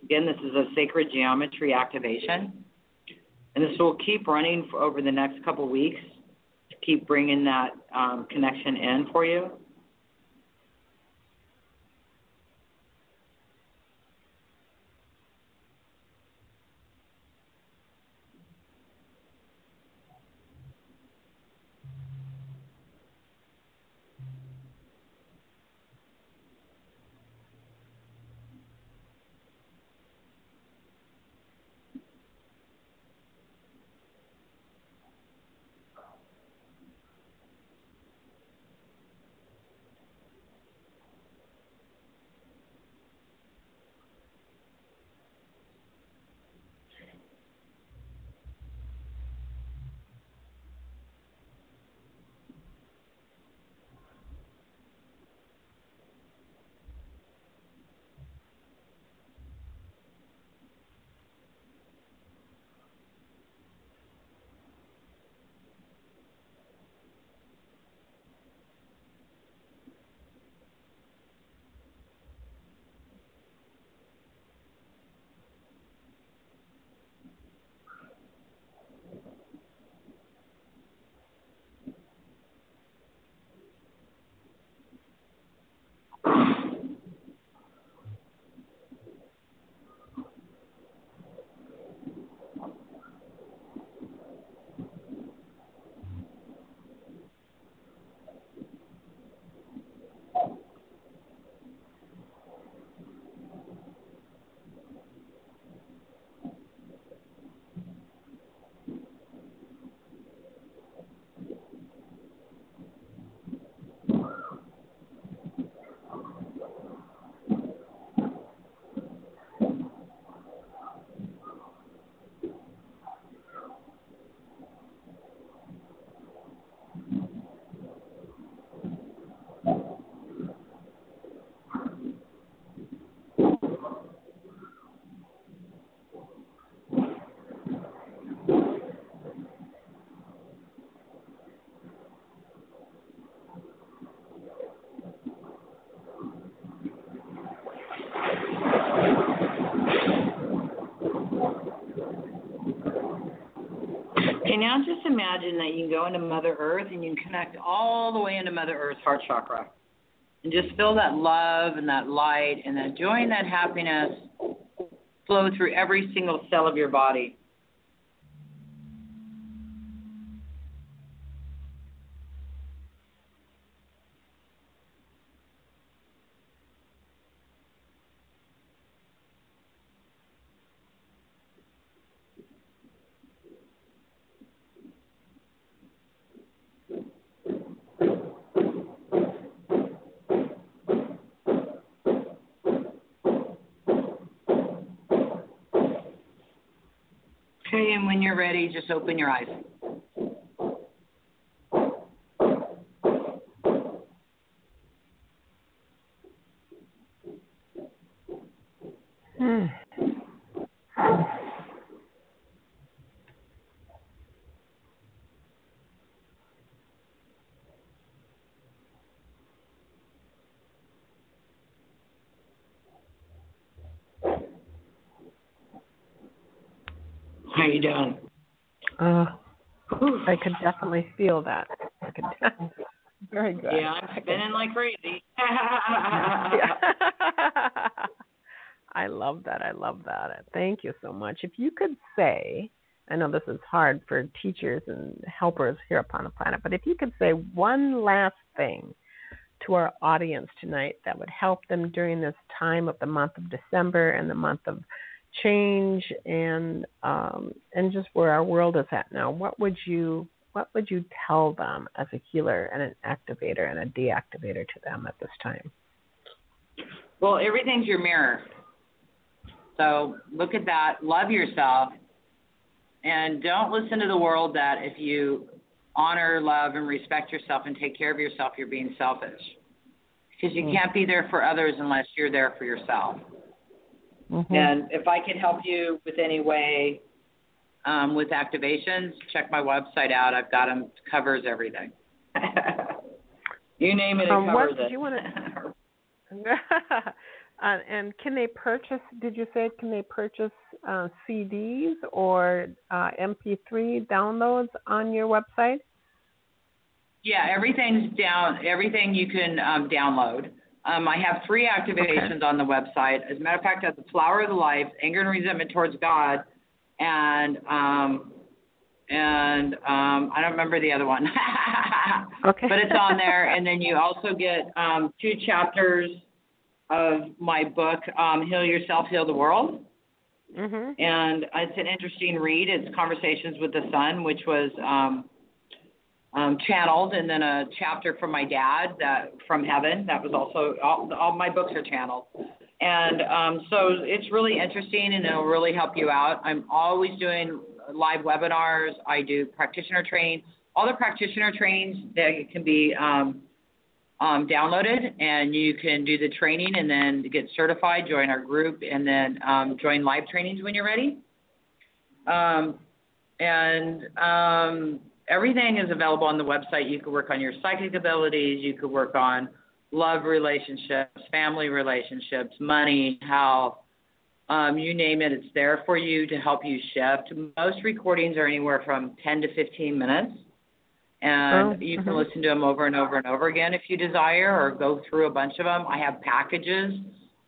Again, this is a sacred geometry activation, and this will keep running over the next couple weeks to keep bringing that um, connection in for you. Now just imagine that you can go into Mother Earth and you can connect all the way into Mother Earth's heart chakra. And just feel that love and that light and that joy and that happiness flow through every single cell of your body. Okay, and when you're ready, just open your eyes. Hmm. How you doing? Uh, I could definitely feel that. I could. Very good. Yeah, I'm spinning like crazy. I love that. I love that. Thank you so much. If you could say, I know this is hard for teachers and helpers here upon the planet, but if you could say one last thing to our audience tonight that would help them during this time of the month of December and the month of change and um, and just where our world is at now, what would you what would you tell them as a healer and an activator and a deactivator to them at this time? Well, everything's your mirror. So look at that, love yourself, and don't listen to the world that if you honor, love, and respect yourself and take care of yourself, you're being selfish. Because you mm-hmm. can't be there for others unless you're there for yourself. Mm-hmm. And if I can help you with any way um, with activations, check my website out. I've got them covers everything. you name it, it um, covers what, it. You want to, uh, and can they purchase? Did you say can they purchase uh, CDs or uh, MP3 downloads on your website? Yeah, everything's down. Everything you can um, download. Um, I have three activations okay. on the website. As a matter of fact, I have the flower of the life, anger and resentment towards God, and um, and um, I don't remember the other one. okay. But it's on there, and then you also get um, two chapters of my book, um, Heal Yourself, Heal the World. Mm-hmm. And it's an interesting read. It's Conversations with the Sun, which was um, um, channeled, and then a chapter from my dad that from heaven. That was also all, all my books are channeled, and um, so it's really interesting, and it'll really help you out. I'm always doing live webinars. I do practitioner training. All the practitioner trainings that can be um, um, downloaded, and you can do the training and then get certified, join our group, and then um, join live trainings when you're ready. Um, and everything is available on the website. You could work on your psychic abilities. You could work on love relationships, family relationships, money, health. Um, you name it, it's there for you to help you shift. Most recordings are anywhere from 10 to 15 minutes, and oh, you can uh-huh. listen to them over and over and over again if you desire, or go through a bunch of them. I have packages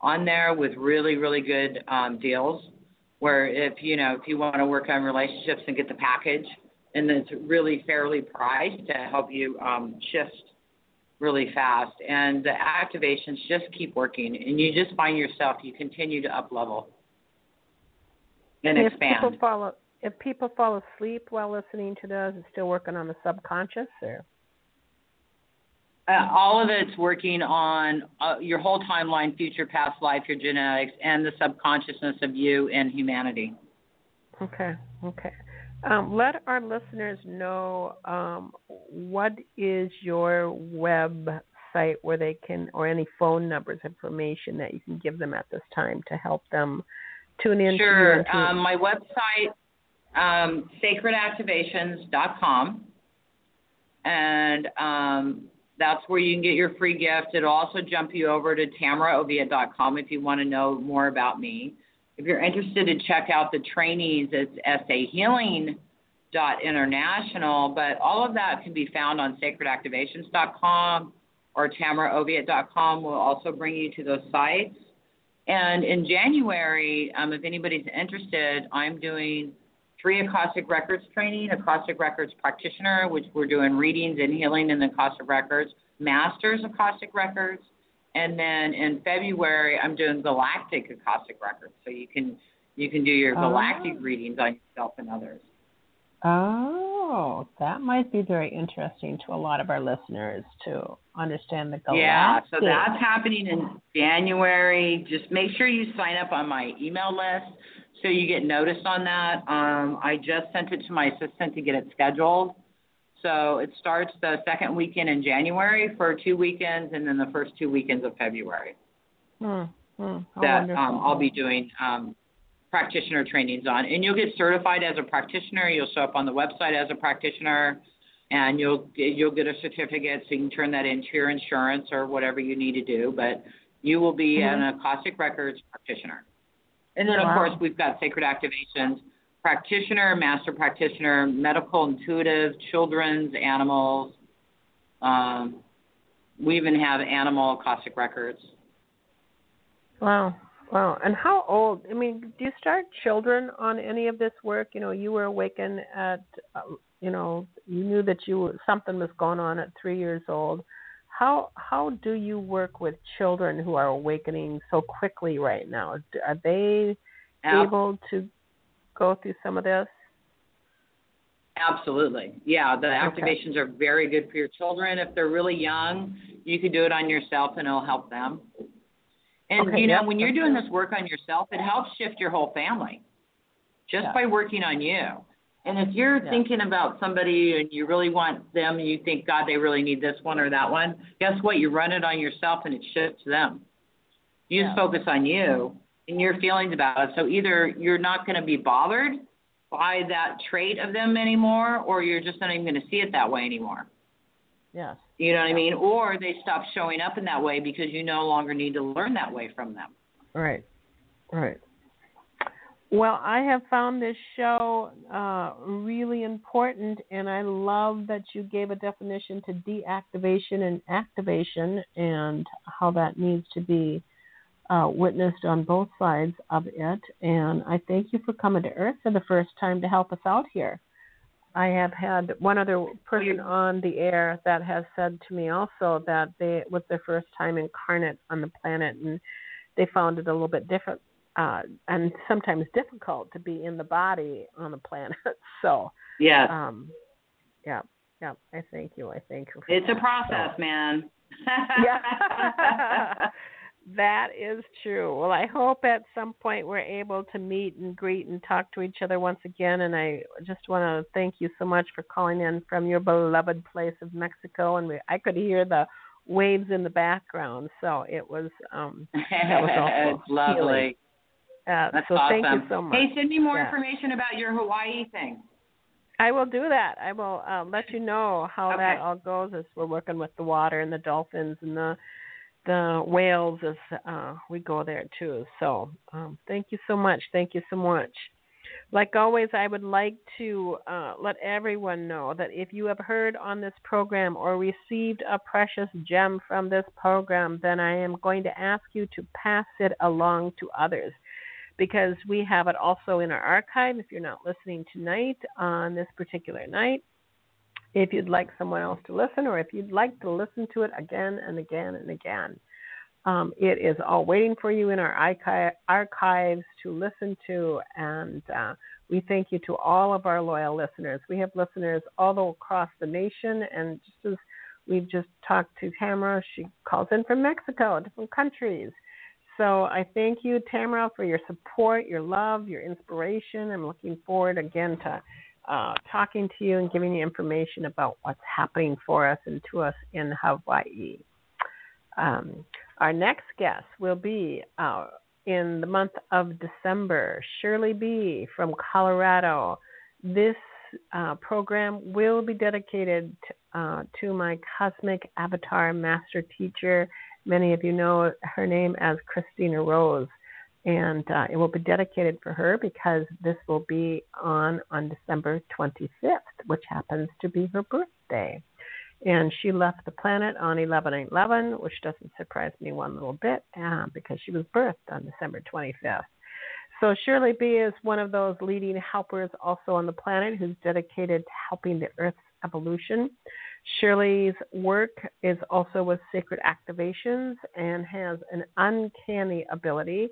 on there with really, really good um, deals. Where if you know if you want to work on relationships and get the package, and it's really fairly priced to help you um, shift really fast. And the activations just keep working, and you just find yourself you continue to up level and if expand. People fall, if people fall asleep while listening to those, it's still working on the subconscious, or uh, all of it's working on uh, your whole timeline, future, past life, your genetics, and the subconsciousness of you and humanity. Okay. Okay. Um, let our listeners know um, what is your website where they can, or any phone numbers, information that you can give them at this time to help them tune in. Sure. Um, my website, um, sacredactivations.com, and um, that's where you can get your free gift. It'll also jump you over to tamraoviatt.com if you want to know more about me. If you're interested to check out the trainees, it's sahealing.international, but all of that can be found on sacredactivations.com or tamraoviatt.com will also bring you to those sites. And in January, um, if anybody's interested, I'm doing three Akashic Records training, Akashic Records practitioner, which we're doing readings and healing in the Akashic Records, Masters Akashic Records, and then in February, I'm doing galactic Akashic records, so you can you can do your galactic oh. readings on yourself and others. Oh, that might be very interesting to a lot of our listeners to understand the galactic. Yeah, so that's happening in January. Just make sure you sign up on my email list so you get noticed on that. Um, I just sent it to my assistant to get it scheduled. So it starts the second weekend in January for two weekends, and then the first two weekends of February. Hmm. Hmm. That um, I'll be doing um, practitioner trainings on, and you'll get certified as a practitioner. You'll show up on the website as a practitioner, and you'll you'll get a certificate so you can turn that into your insurance or whatever you need to do. But you will be Mhm. an Akashic Records practitioner. And then, of course, we've got sacred activations, practitioner, master practitioner, medical intuitive, children's, animals. Um, we even have animal Akashic records. Wow. Wow. And how old? I mean, do you start children on any of this work? You know, you were awakened at, uh, you know, you knew that you were, something was going on at three years old. How how do you work with children who are awakening so quickly right now? Are they Ab- able to go through some of this? Absolutely. Yeah, the Okay. activations are very good for your children. If they're really young, you can do it on yourself and it'll help them. And Okay, you know, when you're doing this work on yourself, it helps shift your whole family just Yeah. by working on you. And if you're Yeah. thinking about somebody and you really want them, and you think, God, they really need this one or that one, guess what? You run it on yourself and it shifts them. You just focus on you and your feelings about it. So either you're not going to be bothered by that trait of them anymore, or you're just not even going to see it that way anymore. Yes. You know what I mean? Or they stop showing up in that way because you no longer need to learn that way from them. Right. Right. Well, I have found this show uh, really important, and I love that you gave a definition to deactivation and activation and how that needs to be uh, witnessed on both sides of it. And I thank you for coming to Earth for the first time to help us out here. I have had one other person on the air that has said to me also that they it was their first time incarnate on the planet and they found it a little bit different uh, and sometimes difficult to be in the body on the planet. So, Yes. um, yeah, yeah. I thank you. I thank you. For it's a process, So- man. yeah. that is true. Well, I hope at some point we're able to meet and greet and talk to each other once again. And I just want to thank you so much for calling in from your beloved place of Mexico. And we, I could hear the waves in the background, so it was um, that was also it's lovely. healing. Uh, That's so awesome. thank you so much. Hey, send me more Yeah. information about your Hawaii thing. I will do that. I will uh, let you know how that all goes as we're working with the water and the dolphins and the the whales as uh, we go there too. So um, thank you so much. Thank you so much. Like always, I would like to uh, let everyone know that if you have heard on this program or received a precious gem from this program, then I am going to ask you to pass it along to others because we have it also in our archive if you're not listening tonight on this particular night. If you'd like someone else to listen, or if you'd like to listen to it again and again and again, um, it is all waiting for you in our archi- archives to listen to. And uh, we thank you to all of our loyal listeners. We have listeners all across the nation, and just as we've just talked to Tamara, she calls in from Mexico, different countries. So I thank you, Tamara, for your support, your love, your inspiration. I'm looking forward again to uh, talking to you and giving you information about what's happening for us and to us in Hawaii. Um, our next guest will be uh, in the month of December, Shirley B. from Colorado. This uh, program will be dedicated uh, to my cosmic avatar master teacher. Many of you know her name as Christina Rose and uh, it will be dedicated for her because this will be on on December 25th, which happens to be her birthday. And she left the planet on 11/11, which doesn't surprise me one little bit uh, because she was birthed on December 25th. So Shirley B is one of those leading helpers also on the planet who's dedicated to helping the Earth's evolution. Shirley's work is also with sacred activations and has an uncanny ability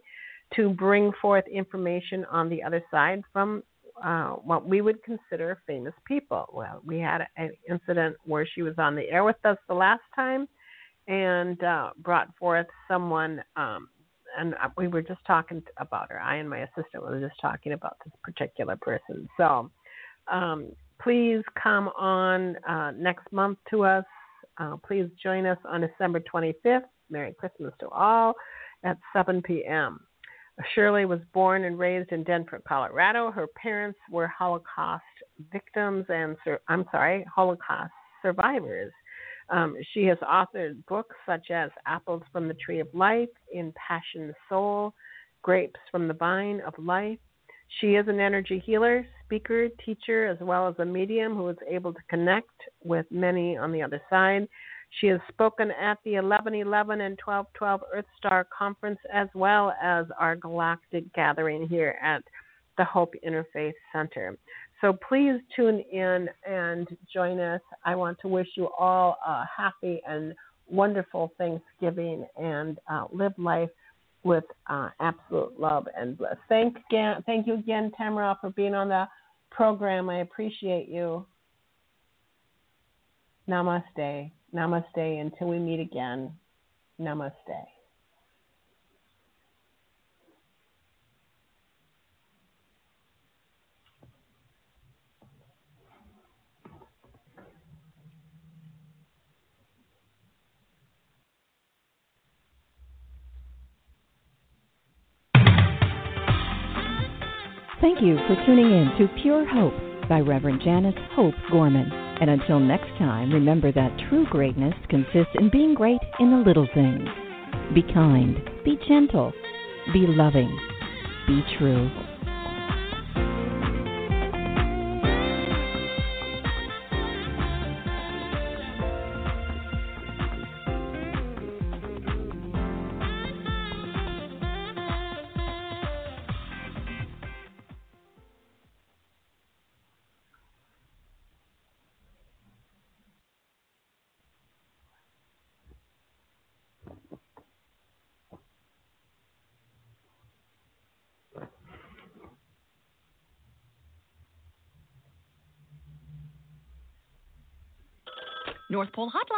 to bring forth information on the other side from uh, what we would consider famous people. Well, we had an incident where she was on the air with us the last time and uh, brought forth someone um, and we were just talking about her. I and my assistant were just talking about this particular person. So um, please come on uh, next month to us. Uh, please join us on December 25th. Merry Christmas to all at 7 p.m. Shirley was born and raised in Denver, Colorado. Her parents were Holocaust victims and, I'm sorry, Holocaust survivors. Um, she has authored books such as Apples from the Tree of Life, Impassioned Soul, Grapes from the Vine of Life. She is an energy healer, speaker, teacher, as well as a medium who is able to connect with many on the other side. She has spoken at the 1111 and 1212 Earth Star Conference as well as our galactic gathering here at the Hope Interfaith Center. So please tune in and join us. I want to wish you all a happy and wonderful Thanksgiving and uh, live life with uh, absolute love and bliss. Thank, again, thank you again, Tamra, for being on the program. I appreciate you. Namaste. Namaste. Until we meet again, namaste. Thank you for tuning in to Pure Hope by Reverend Janice Hope Gorman. And until next time, remember that true greatness consists in being great in the little things. Be kind, be gentle, be loving, be true. North Pole Hotline,